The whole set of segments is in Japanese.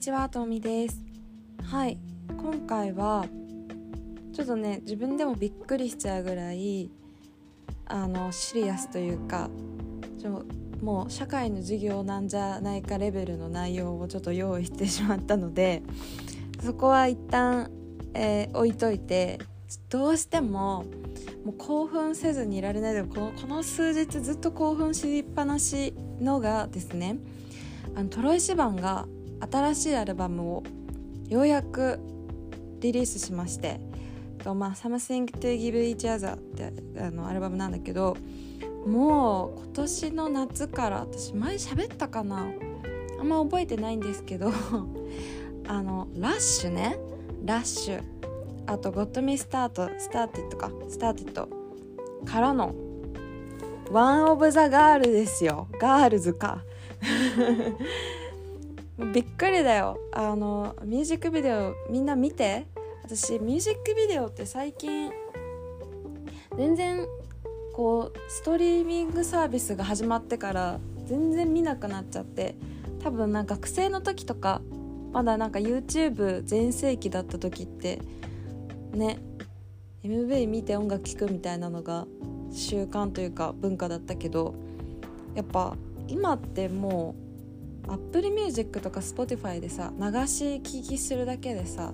ちはとみです。はい。今回はちょっとね自分でもびっくりしちゃうぐらいあのシリアスというかちょもう社会の授業なんじゃないかレベルの内容をちょっと用意してしまったのでそこは一旦、えー、置いといてどうしてももう興奮せずにいられないでこのこの数日ずっと興奮しっぱなしのがですねあのトロイ・シバンが新しいアルバムをようやくリリースしまして「まあ、Something to Give Each Other」ってあのアルバムなんだけどもう今年の夏から私前喋ったかな？あんま覚えてないんですけど あのラッシュね。ラッシュ。あと「ゴッドミスタート」スターティッドかスターティッドからの「ワン・オブ・ザ・ガール」ですよ。ガールズか。びっくりだよ。あのミュージックビデオみんな見て。私ミュージックビデオって最近全然こうストリーミングサービスが始まってから全然見なくなっちゃって。多分なんか学生の時とかまだなんか YouTube 全盛期だった時ってね MV 見て音楽聴くみたいなのが習慣というか文化だったけどやっぱ今ってもう Apple Music とか Spotify でさ流し聴きするだけでさ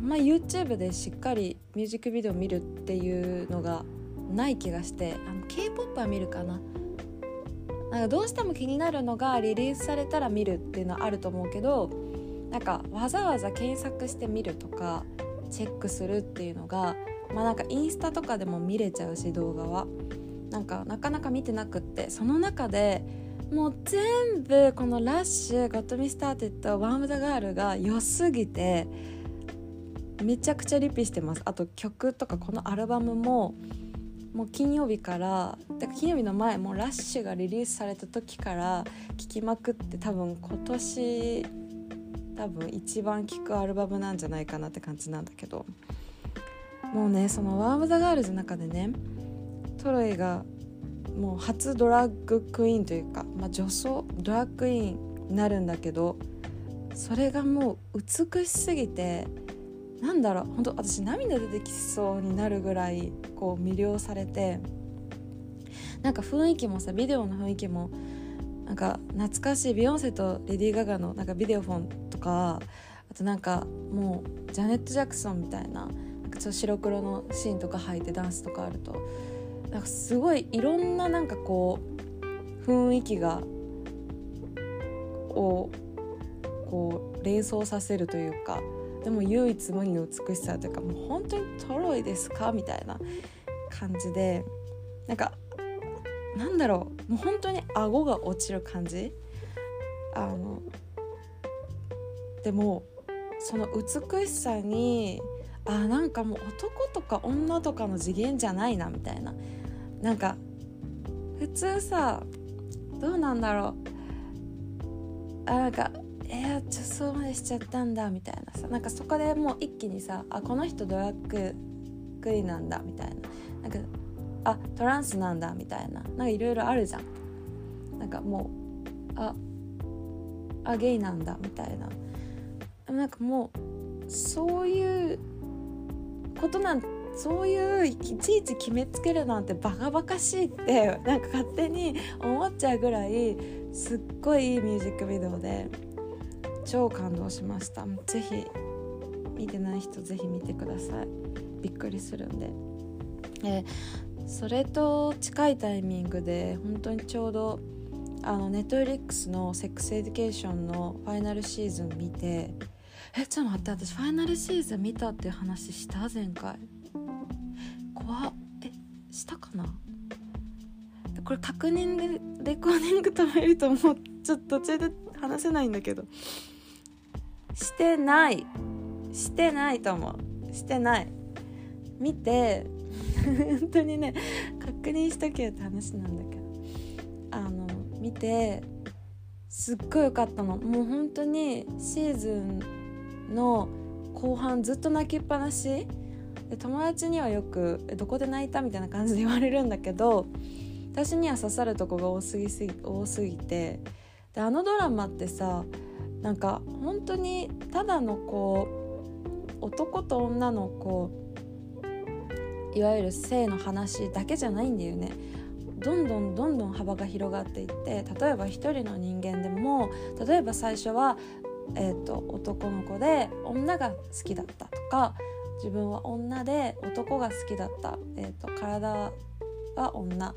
まあ YouTube でしっかりミュージックビデオ見るっていうのがない気がしてあの K-POP は見るかな。なんかどうしても気になるのがリリースされたら見るっていうのはあると思うけどなんかわざわざ検索して見るとかチェックするっていうのがまあなんかインスタとかでも見れちゃうし動画は。なんかなかなか見てなくってその中でもう全部この「ラッシュ」「ゴッド・ミスターテッド」「ワーム・ザ・ガール」が良すぎてめちゃくちゃリピしてます。あと曲とかこのアルバムももう金曜日からから金曜日の前もう Rush がリリースされた時から聴きまくって多分今年多分一番聴くアルバムなんじゃないかなって感じなんだけど。もうねその「ワーム・ザ・ガールズ」の中でねトロイがもう初ドラッグクイーンというか、まあ、女装ドラッグクイーンになるんだけどそれがもう美しすぎてなんだろう本当私涙出てきそうになるぐらいこう魅了されてなんか雰囲気もさビデオの雰囲気もなんか懐かしいビヨンセとレディー・ガガのなんかビデオフォンとかあとなんかもうジャネット・ジャクソンみたいななんかちょっと白黒のシーンとか入ってダンスとかあるとなんかすごいいろんななんかこう雰囲気がをこう連想させるというかでも唯一無二の美しさというかもう本当にトロイですかみたいな感じでなんかなんだろうもう本当に顎が落ちる感じ？あのでもその美しさにあなんかもう男とか女とかの次元じゃないなみたいな。なんか普通さどうなんだろう。あなんかえー、女装までしちゃったんだみたいなさ。なんかそこでもう一気にさあこの人ドラッグクイーンなんだみたいな。なんかあトランスなんだみたいな。なんかいろいろあるじゃん。なんかもうああゲイなんだみたいな。なんかもうそういうことなんそういういちいち決めつけるなんてバカバカしいってなんか勝手に思っちゃうぐらいすっごいいいミュージックビデオで。超感動しました。ぜひ見てない人ぜひ見てください。びっくりするんで、えそれと近いタイミングで本当にちょうどあのネットフリックスの「セックスエデュケーション」のファイナルシーズン見てえちょっと待って私ファイナルシーズン見たっていう話した前回。したかな？これ確認でレコーディング止めるともうちょっと途中で話せないんだけど。してない。してないと思う。してない。見て。本当にね確認しとけよって話なんだけど。あの見て。すっごい良かったの。もう本当にシーズンの後半ずっと泣きっぱなしで友達にはよく「どこで泣いた?」みたいな感じで言われるんだけど私には刺さるとこが多すぎすぎ多すぎてであのドラマってさなんか本当にただのこう男と女のこういわゆる性の話だけじゃないんだよねどんどんどんどん幅が広がっていって例えば一人の人間でも例えば最初は、えーと、男の子で女が好きだったとか自分は女で男が好きだった、えーと、体は女。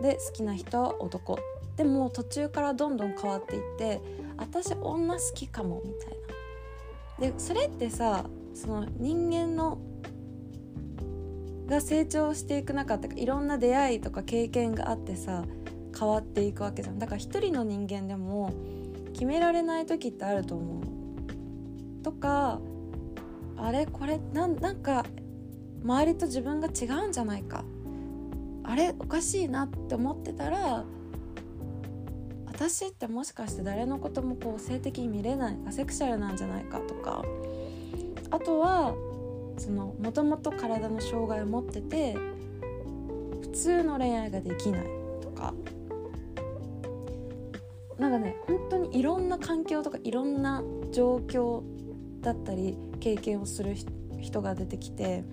で好きな人は男。でも途中からどんどん変わっていって私女好きかもみたいな。でそれってさその人間のが成長していく中っていろんな出会いとか経験があってさ変わっていくわけじゃん。だから一人の人間でも決められない時ってあると思う。とかあれこれなんなんか周りと自分が違うんじゃないか。あれおかしいなって思ってたら私ってもしかして誰のこともこう性的に見れないアセクシャルなんじゃないかとか。あとはそのもともと体の障害を持ってて普通の恋愛ができないとか。なんかね本当にいろんな環境とかいろんな状況だったり経験をする人が出てきて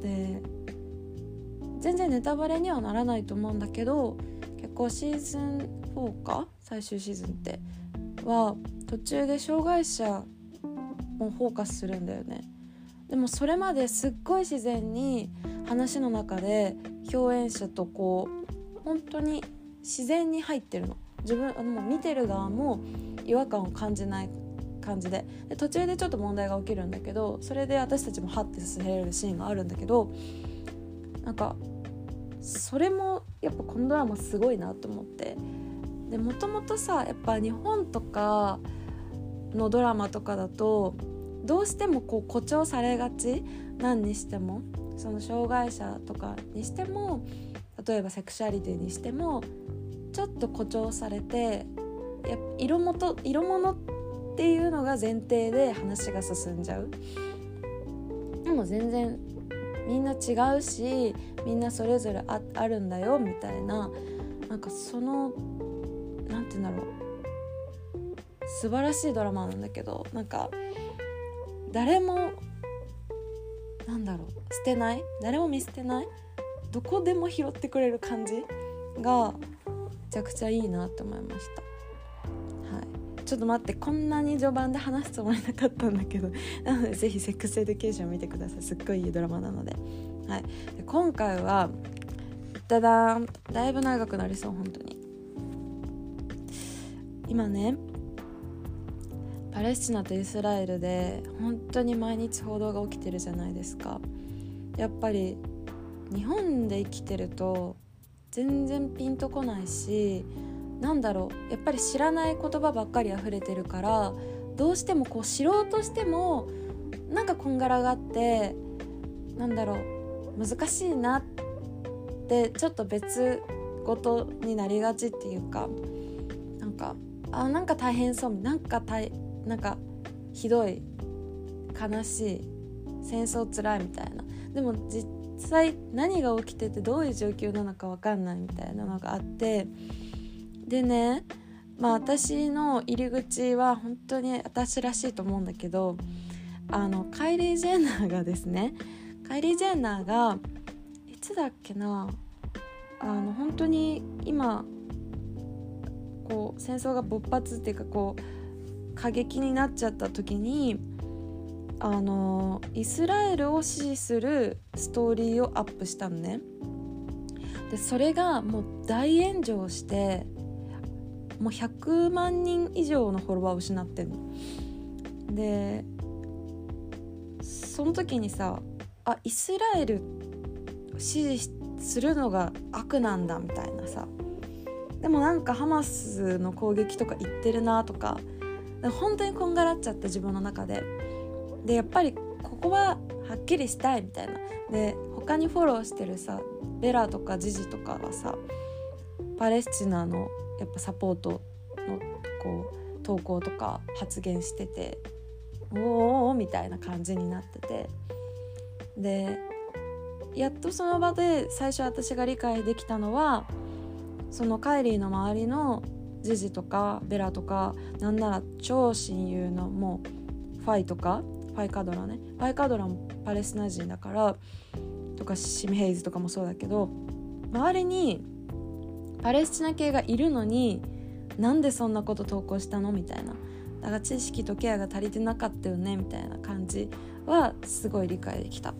で全然ネタバレにはならないと思うんだけど結構シーズン4か最終シーズンっては途中で障害者もフォーカスするんだよね。でもそれまですっごい自然に話の中で共演者とこう本当に自然に入ってるの自分あの見てる側も違和感を感じない感じで。で途中でちょっと問題が起きるんだけどそれで私たちもハッて進めれるシーンがあるんだけどなんかそれもやっぱこのドラマすごいなと思って。でもともとさやっぱ日本とかのドラマとかだとどうしてもこう誇張されがちなんにしてもその障害者とかにしても例えばセクシャリティにしてもちょっと誇張されてや色元色物っていうのが前提で話が進んじゃう。でも全然みんな違うしみんなそれぞれああるんだよみたいな。なんかその何て言うんだろう。素晴らしいドラマなんだけどなんか誰もなんだろう。捨てない？誰も見捨てない？どこでも拾ってくれる感じがめちゃくちゃいいなって思いました。ちょっと待ってこんなに序盤で話すつもりなかったんだけど。なのでぜひセックスエデュケーション見てください。すっごいいいドラマなので,、はい、で今回はダダーンだいぶ長くなりそう本当に。今ねパレスチナとイスラエルで本当に毎日報道が起きてるじゃないですか。やっぱり日本で生きてると全然ピンとこないしなんだろうやっぱり知らない言葉ばっかり溢れてるからどうしてもこう知ろうとしてもなんかこんがらがってなんだろう難しいなってちょっと別事になりがちっていうかなんかあなんか大変そうなんか大なんかひどい悲しい戦争つらいみたいな。でも実際何が起きててどういう状況なのか分かんないみたいなのがあってでねまあ私の入り口は本当に私らしいと思うんだけどあのカイリー・ジェンナーがですねカイリー・ジェンナーがいつだっけなあの本当に今こう戦争が勃発っていうかこう過激になっちゃった時にあのイスラエルを支持するストーリーをアップしたのね。でそれがもう大炎上してもう100万人以上のフォロワーを失ってんの。でその時にさあイスラエル支持するのが悪なんだみたいなさ。でもなんかハマスの攻撃とか言ってるなとか。本当にこんがらっちゃった自分の中で。でやっぱりここははっきりしたいみたいな。で他にフォローしてるさベラとかジジとかはさパレスチナのやっぱサポートのこう投稿とか発言してておーおーみたいな感じになってて。でやっとその場で最初私が理解できたのはそのカイリーの周りのジジとかベラとかなんなら超親友のもうファイとかファイカドラね。ファイカドラもパレスチナ人だからとかシム・ヘイズとかもそうだけど周りにパレスチナ系がいるのになんでそんなこと投稿したの？みたいな。だから知識とケアが足りてなかったよね？みたいな感じはすごい理解できた。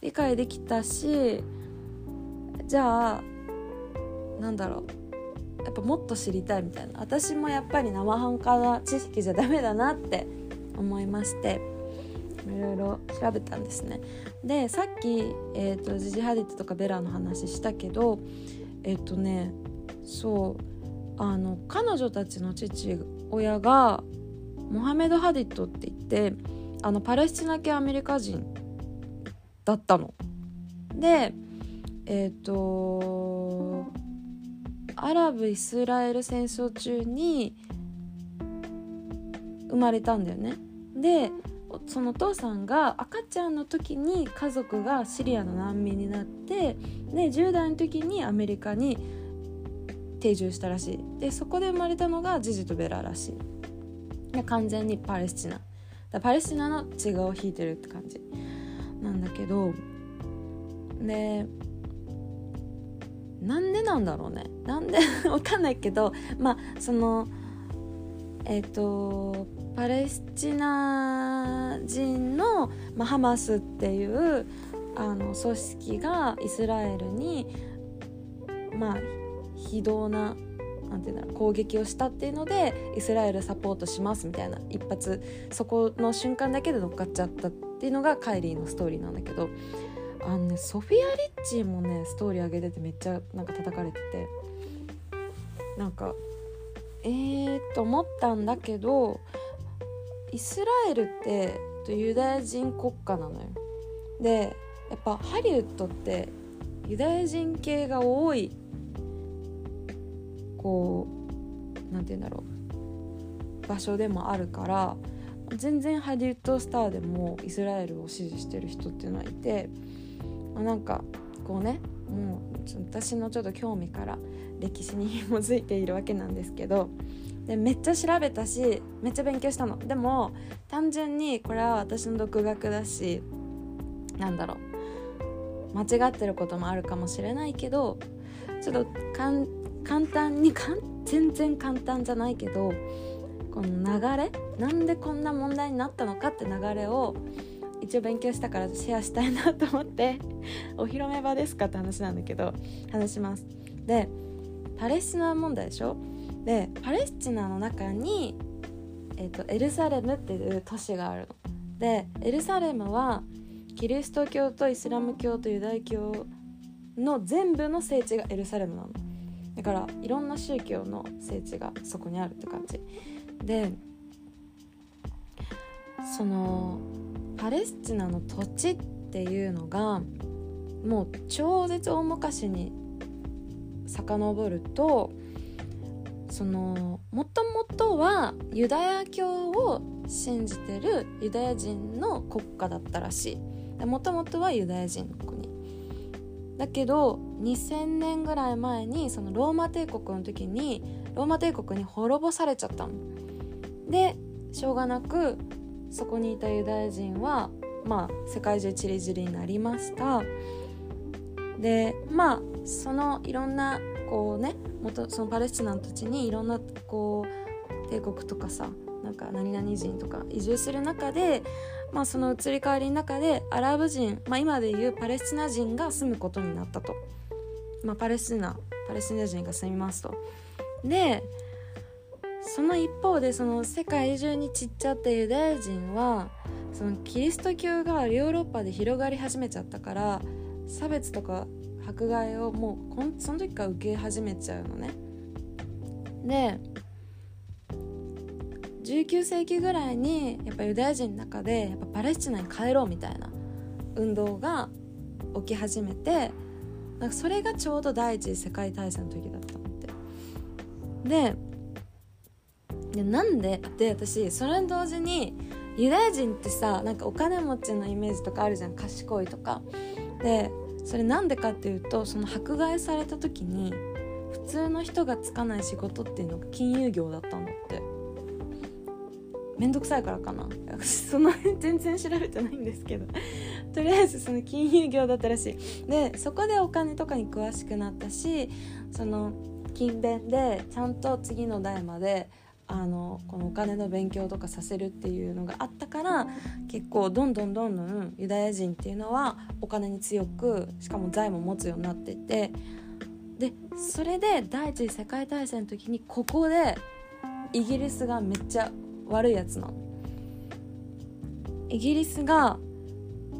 理解できたしじゃあなんだろう。やっぱもっと知りたいみたいな。私もやっぱり生半可な知識じゃダメだなって思いましていろいろ調べたんですね。でさっき、えーと、ジジ・ハディットとかベラの話したけどえっ、とねそうあの彼女たちの父親がモハメド・ハディットって言ってあのパレスチナ系アメリカ人だったの。でえっ、とアラブ・イスラエル戦争中に生まれたんだよね。でそのお父さんが赤ちゃんの時に家族がシリアの難民になってで10代の時にアメリカに定住したらしい。でそこで生まれたのがジジとベラらしい。で完全にパレスチナ。だパレスチナの血がを引いてるって感じ。なんだけどでなんでなんだろうね。なんで わかんないけどまあそのえっ、ー、とパレスチナ人の、まあ、ハマスっていうあの組織がイスラエルにまあ非道ななんていうんだろう攻撃をしたっていうのでイスラエルサポートしますみたいな一発。そこの瞬間だけで乗っかっちゃったっていうのがカイリーのストーリーなんだけどあのねソフィア・リッチーもねストーリー上げててめっちゃなんか叩かれててなんかえーと思ったんだけどイスラエルってユダヤ人国家なのよ。でやっぱハリウッドってユダヤ人系が多いこう何て言うんだろう。場所でもあるから全然ハリウッドスターでもイスラエルを支持してる人っていうのはいて、まあ、なんかこうねもう私のちょっと興味から歴史に紐づいているわけなんですけどでめっちゃ調べたしめっちゃ勉強したの。でも単純にこれは私の独学だしなんだろう間違ってることもあるかもしれないけどちょっと簡単にかん全然簡単じゃないけどこの流れなんでこんな問題になったのかって流れを一応勉強したからシェアしたいなと思って お披露目場ですかって話なんだけど話します。でパレスチナ問題でしょ？でパレスチナの中に、えーと、エルサレムっていう都市があるの。でエルサレムはキリスト教とイスラム教とユダヤ教の全部の聖地がエルサレムなのだからいろんな宗教の聖地がそこにあるって感じでそのパレスチナの土地っていうのがもう超絶大昔に遡るとそのもともとはユダヤ教を信じてるユダヤ人の国家だったらしい。もともとはユダヤ人の国。だけど2000年ぐらい前にそのローマ帝国の時にローマ帝国に滅ぼされちゃったの。でしょうがなくそこにいたユダヤ人はまあ世界中ちりぢりになりました。でまあそのいろんなこうね元そのパレスチナの土地にいろんなこう帝国とかさなんか何々人とか移住する中で、まあ、その移り変わりの中でアラブ人、まあ、今でいうパレスチナ人が住むことになったと、まあ、パレスチナパレスチナ人が住みますと。でその一方でその世界中に散っちゃったユダヤ人はそのキリスト教がヨーロッパで広がり始めちゃったから差別とか迫害をもうこんその時から受け始めちゃうのね。で19世紀ぐらいにやっぱユダヤ人の中でやっぱパレスチナに帰ろうみたいな運動が起き始めてなんかそれがちょうど第一次世界大戦の時だったのって。ででなんでって私それと同時にユダヤ人ってさなんかお金持ちのイメージとかあるじゃん。賢いとか。でそれなんでかっていうとその迫害された時に普通の人がつかない仕事っていうのが金融業だったんだって。めんどくさいからかな。私その辺全然調べてないんですけど。とりあえずその金融業だったらしい。でそこでお金とかに詳しくなったしその勤勉でちゃんと次の代まであのこのお金の勉強とかさせるっていうのがあったから結構どんどんどんどんユダヤ人っていうのはお金に強くしかも財も持つようになっててでそれで第一次世界大戦の時にここでイギリスがめっちゃ悪いやつなの。イギリスが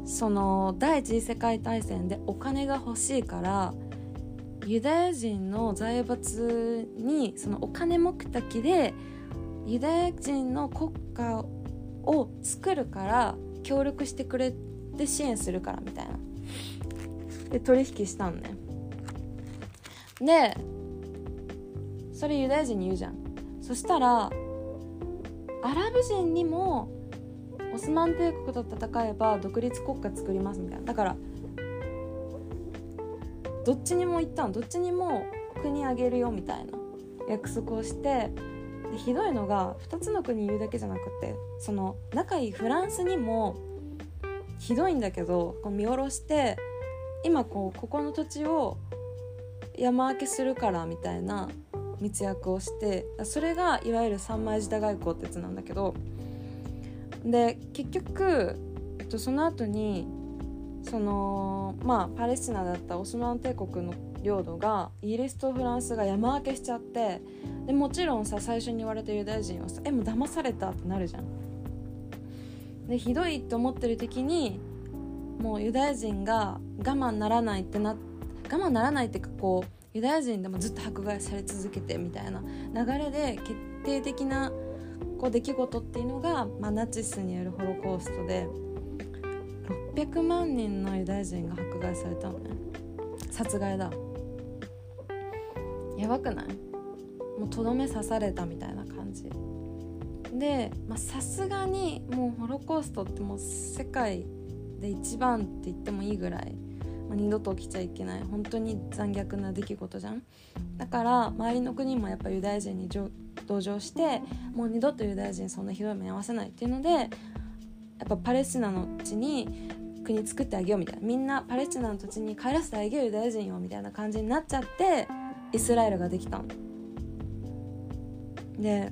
その第一次世界大戦でお金が欲しいからユダヤ人の財閥にそのお金目的でユダヤ人の国家を作るから協力してくれて支援するからみたいな。で取引したのね。でそれユダヤ人に言うじゃん。そしたらアラブ人にもオスマン帝国と戦えば独立国家作りますみたいな。だからどっちにも行ったのどっちにも国あげるよみたいな約束をしてでひどいのが2つの国言うだけじゃなくてその仲いいフランスにもひどいんだけどこう見下ろして今こうここの土地を山分けするからみたいな密約をしてそれがいわゆる三枚舌外交ってやつなんだけどで結局えっとその後にそのまあパレスチナだったオスマン帝国の領土がイギリスとフランスが山分けしちゃってでもちろんさ最初に言われたユダヤ人はさ「えもう騙された」ってなるじゃん。でひどいって思ってる時にもうユダヤ人が我慢ならないってな我慢ならないっていうかこうユダヤ人でもずっと迫害され続けてみたいな流れで決定的なこう出来事っていうのが、まあ、ナチスによるホロコーストで600万人のユダヤ人が迫害されたのね。殺害だ。やばくない？もうとどめ刺されたみたいな感じ。でさすがにもうホロコーストってもう世界で一番って言ってもいいぐらい、まあ、二度と起きちゃいけない。本当に残虐な出来事じゃん。だから周りの国もやっぱユダヤ人に同情してもう二度とユダヤ人そんなひどい目に合わせないっていうのでやっぱパレスチナの地に国作ってあげようみたいな。みんなパレスチナの土地に帰らせてあげようユダヤ人をみたいな感じになっちゃってイスラエルができたの。で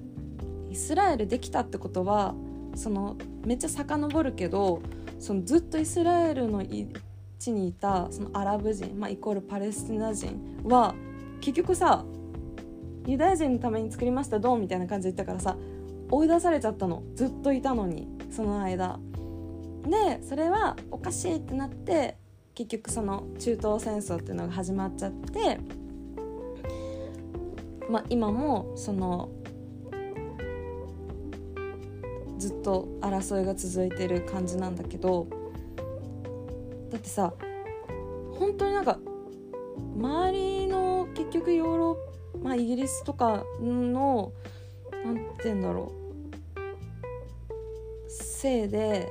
イスラエルできたってことはそのめっちゃ遡るけどそのずっとイスラエルの地にいたそのアラブ人、まあ、イコールパレスチナ人は結局さユダヤ人のために作りましたドンみたいな感じで言ったからさ追い出されちゃったの。ずっといたのにその間。でそれはおかしいってなって結局その中東戦争っていうのが始まっちゃってまあ今もそのずっと争いが続いてる感じなんだけどだってさ本当になんか周りの結局ヨーロッまあイギリスとかの何て言うんだろうせいで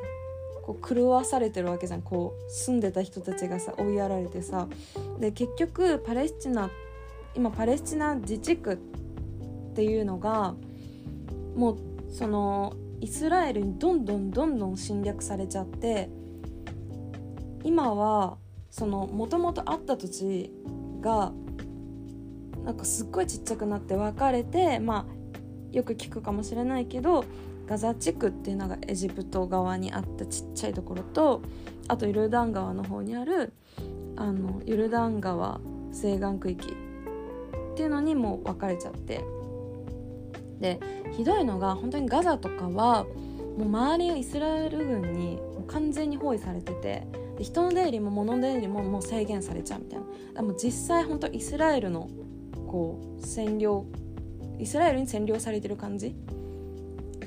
こう狂わされてるわけじゃん。こう住んでた人たちがさ追いやられてさ。で結局パレスチナ今パレスチナ自治区っていうのがもうそのイスラエルにどんどんどんどん侵略されちゃって今はそのもともとあった土地がなんかすっごいちっちゃくなって分かれてまあよく聞くかもしれないけどガザ地区っていうのがエジプト側にあったちっちゃいところとあとヨルダン川の方にあるあのヨルダン川西岸区域っていうのにも分かれちゃって。でひどいのが本当にガザとかはもう周りイスラエル軍に完全に包囲されててで人の出入りも物の出入りももう制限されちゃうみたいな。でも実際本当イスラエルのこう占領イスラエルに占領されてる感じ。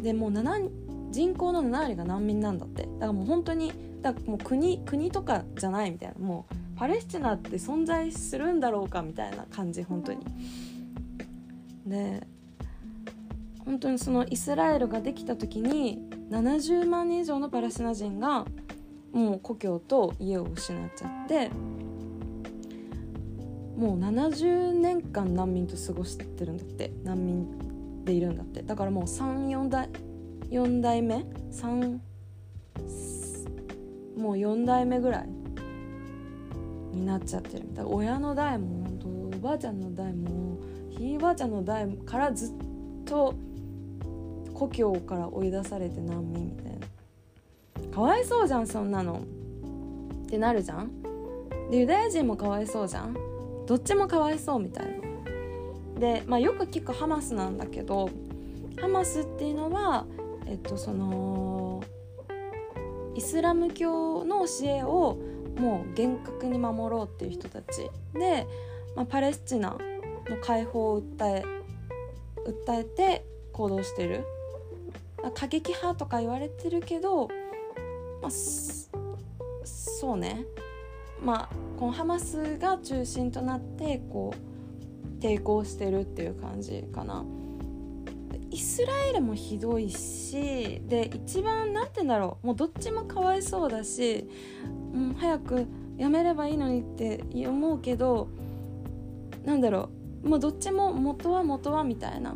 でもう7人口の7割が難民なんだって。だからもう本当にだもう国国とかじゃないみたいな。もうパレスチナって存在するんだろうかみたいな感じ本当に。で本当にそのイスラエルができた時に70万人以上のパレスチナ人がもう故郷と家を失っちゃってもう70年間難民と過ごしてるんだって難民でいるんだって。だからもう34代4代目3もう4代目ぐらいになっちゃってるだから親の代もおばあちゃんの代もひいばあちゃんの代からずっと故郷から追い出されて難民みたいな。かわいそうじゃんそんなの。ってなるじゃんでユダヤ人もかわいそうじゃんどっちもかわいそうみたいな。で、まあ、よく聞くハマスなんだけどハマスっていうのはえっとそのイスラム教の教えをもう厳格に守ろうっていう人たち。で、まあ、パレスチナの解放を訴え訴えて行動してる。過激派とか言われてるけど、まあ、そうね。まあこのハマスが中心となってこう抵抗してるっていう感じかな。イスラエルもひどいしで一番何て言うんだろう。もうどっちもかわいそうだし、うん、早くやめればいいのにって思うけどなんだろう。もうどっちも元は元はみたいな。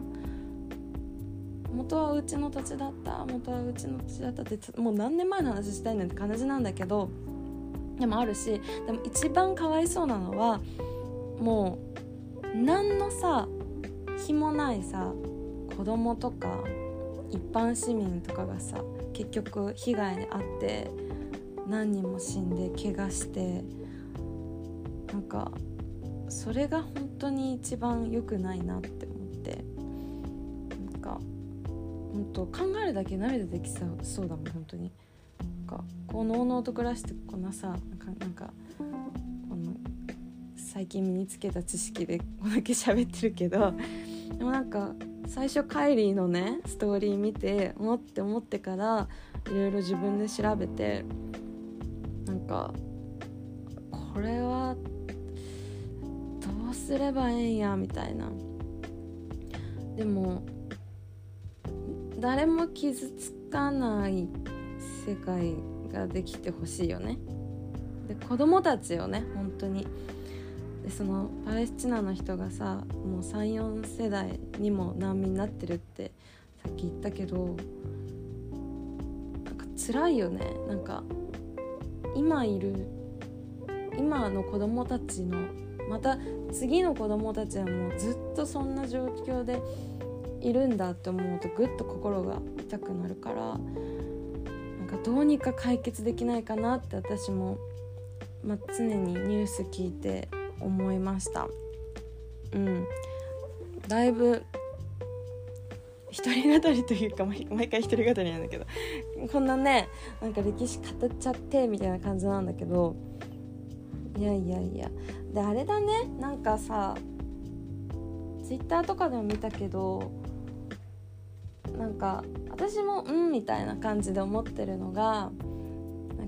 元はうちの土地だった元はうちの土地だったってもう何年前の話したいねんって感じなんだけどでもあるしでも一番かわいそうなのはもう何のさ日もないさ子供とか一般市民とかがさ結局被害に遭って何人も死んで怪我してなんかそれが本当に一番良くないなって思って本当考えるだけ涙できそうだもん本当に。なんかこうのうのうと暮らしてこんなさなんかなんかこの最近身につけた知識でこんだけ喋ってるけどでもなんか最初カイリーのねストーリー見て思って思ってからいろいろ自分で調べてなんかこれはどうすればええんやみたいな。でも誰も傷つかない世界ができてほしいよね。で子供たちよね本当に。でそのパレスチナの人がさもう34世代にも難民になってるってさっき言ったけどなんか辛いよね。なんか今いる今の子供たちのまた次の子供たちはもうずっとそんな状況でいるんだって思うとぐっと心が痛くなるからなんかどうにか解決できないかなって私も、まあ、常にニュース聞いて思いました。うん。だいぶ一人語りというか毎回一人語りなんだけどこんなねなんか歴史語っちゃってみたいな感じなんだけどいやいやいや。であれだね。なんかさツイッターとかでも見たけどなんか私もうんみたいな感じで思ってるのが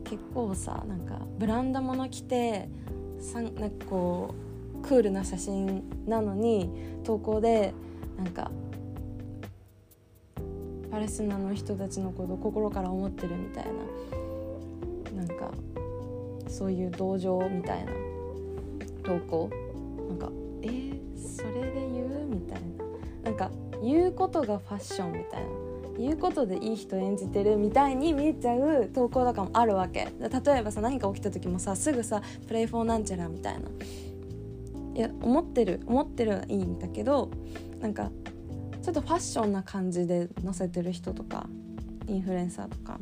結構さなんかブランド物着てさんなんかこうクールな写真なのに投稿でなんかパレスチナの人たちのことを心から思ってるみたいななんかそういう同情みたいな投稿。なんか言うことがファッションみたいな。言うことでいい人演じてるみたいに見えちゃう投稿とかもあるわけ。例えばさ何か起きた時もさすぐさ「プレイフォーなんちゃら」みたいな。いや思ってる思ってるはいいんだけどなんかちょっとファッションな感じで載せてる人とかインフルエンサーとか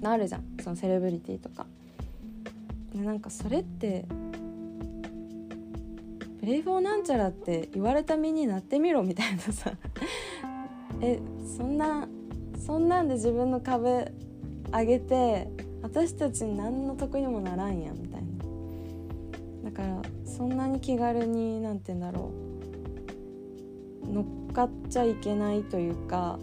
なるじゃん。そのセレブリティとか。なんかそれってレイフォーなんちゃらって言われた身になってみろみたいなさ。えそんなそんなんで自分の壁上げて私たちに何の得にもならんやみたいな。だからそんなに気軽に何て言うんだろう。乗っかっちゃいけないというか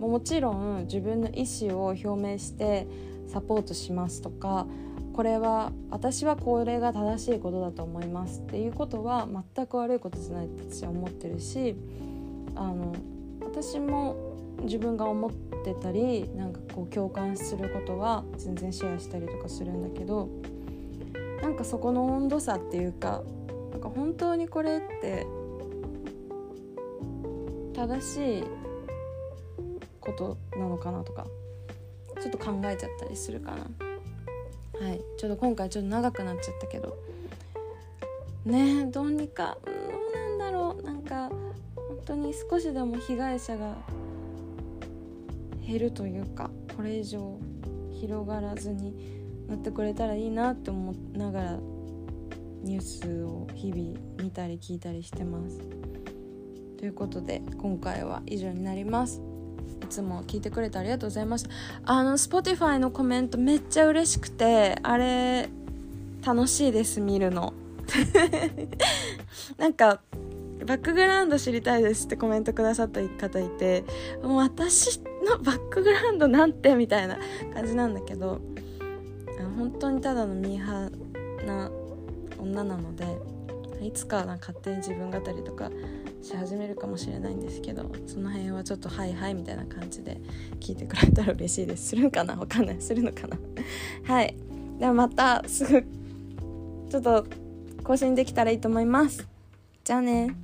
もちろん自分の意思を表明してサポートしますとかこれは私はこれが正しいことだと思いますっていうことは全く悪いことじゃないって私は思ってるしあの私も自分が思ってたりなんかこう共感することは全然シェアしたりとかするんだけどなんかそこの温度差っていうかなんか本当にこれって正しいことなのかなとかちょっと考えちゃったりするかな。はいちょっと今回ちょっと長くなっちゃったけどねどうにかどうなんだろうなんか本当に少しでも被害者が減るというかこれ以上広がらずになってくれたらいいなって思いながらニュースを日々見たり聞いたりしてます。ということで今回は以上になります。いつも聞いてくれてありがとうございます。あの Spotify のコメントめっちゃ嬉しくてあれ楽しいです見るの。なんかバックグラウンド知りたいですってコメントくださった方いてもう私のバックグラウンドなんてみたいな感じなんだけど本当にただのミーハーな女なのでいつか勝手に自分語りとかし始めるかもしれないんですけどその辺はちょっと「はいはい」みたいな感じで聞いてくれたら嬉しいです。するんかな？わかんない。するのかな？はい。ではまたすぐちょっと更新できたらいいと思います。じゃあね。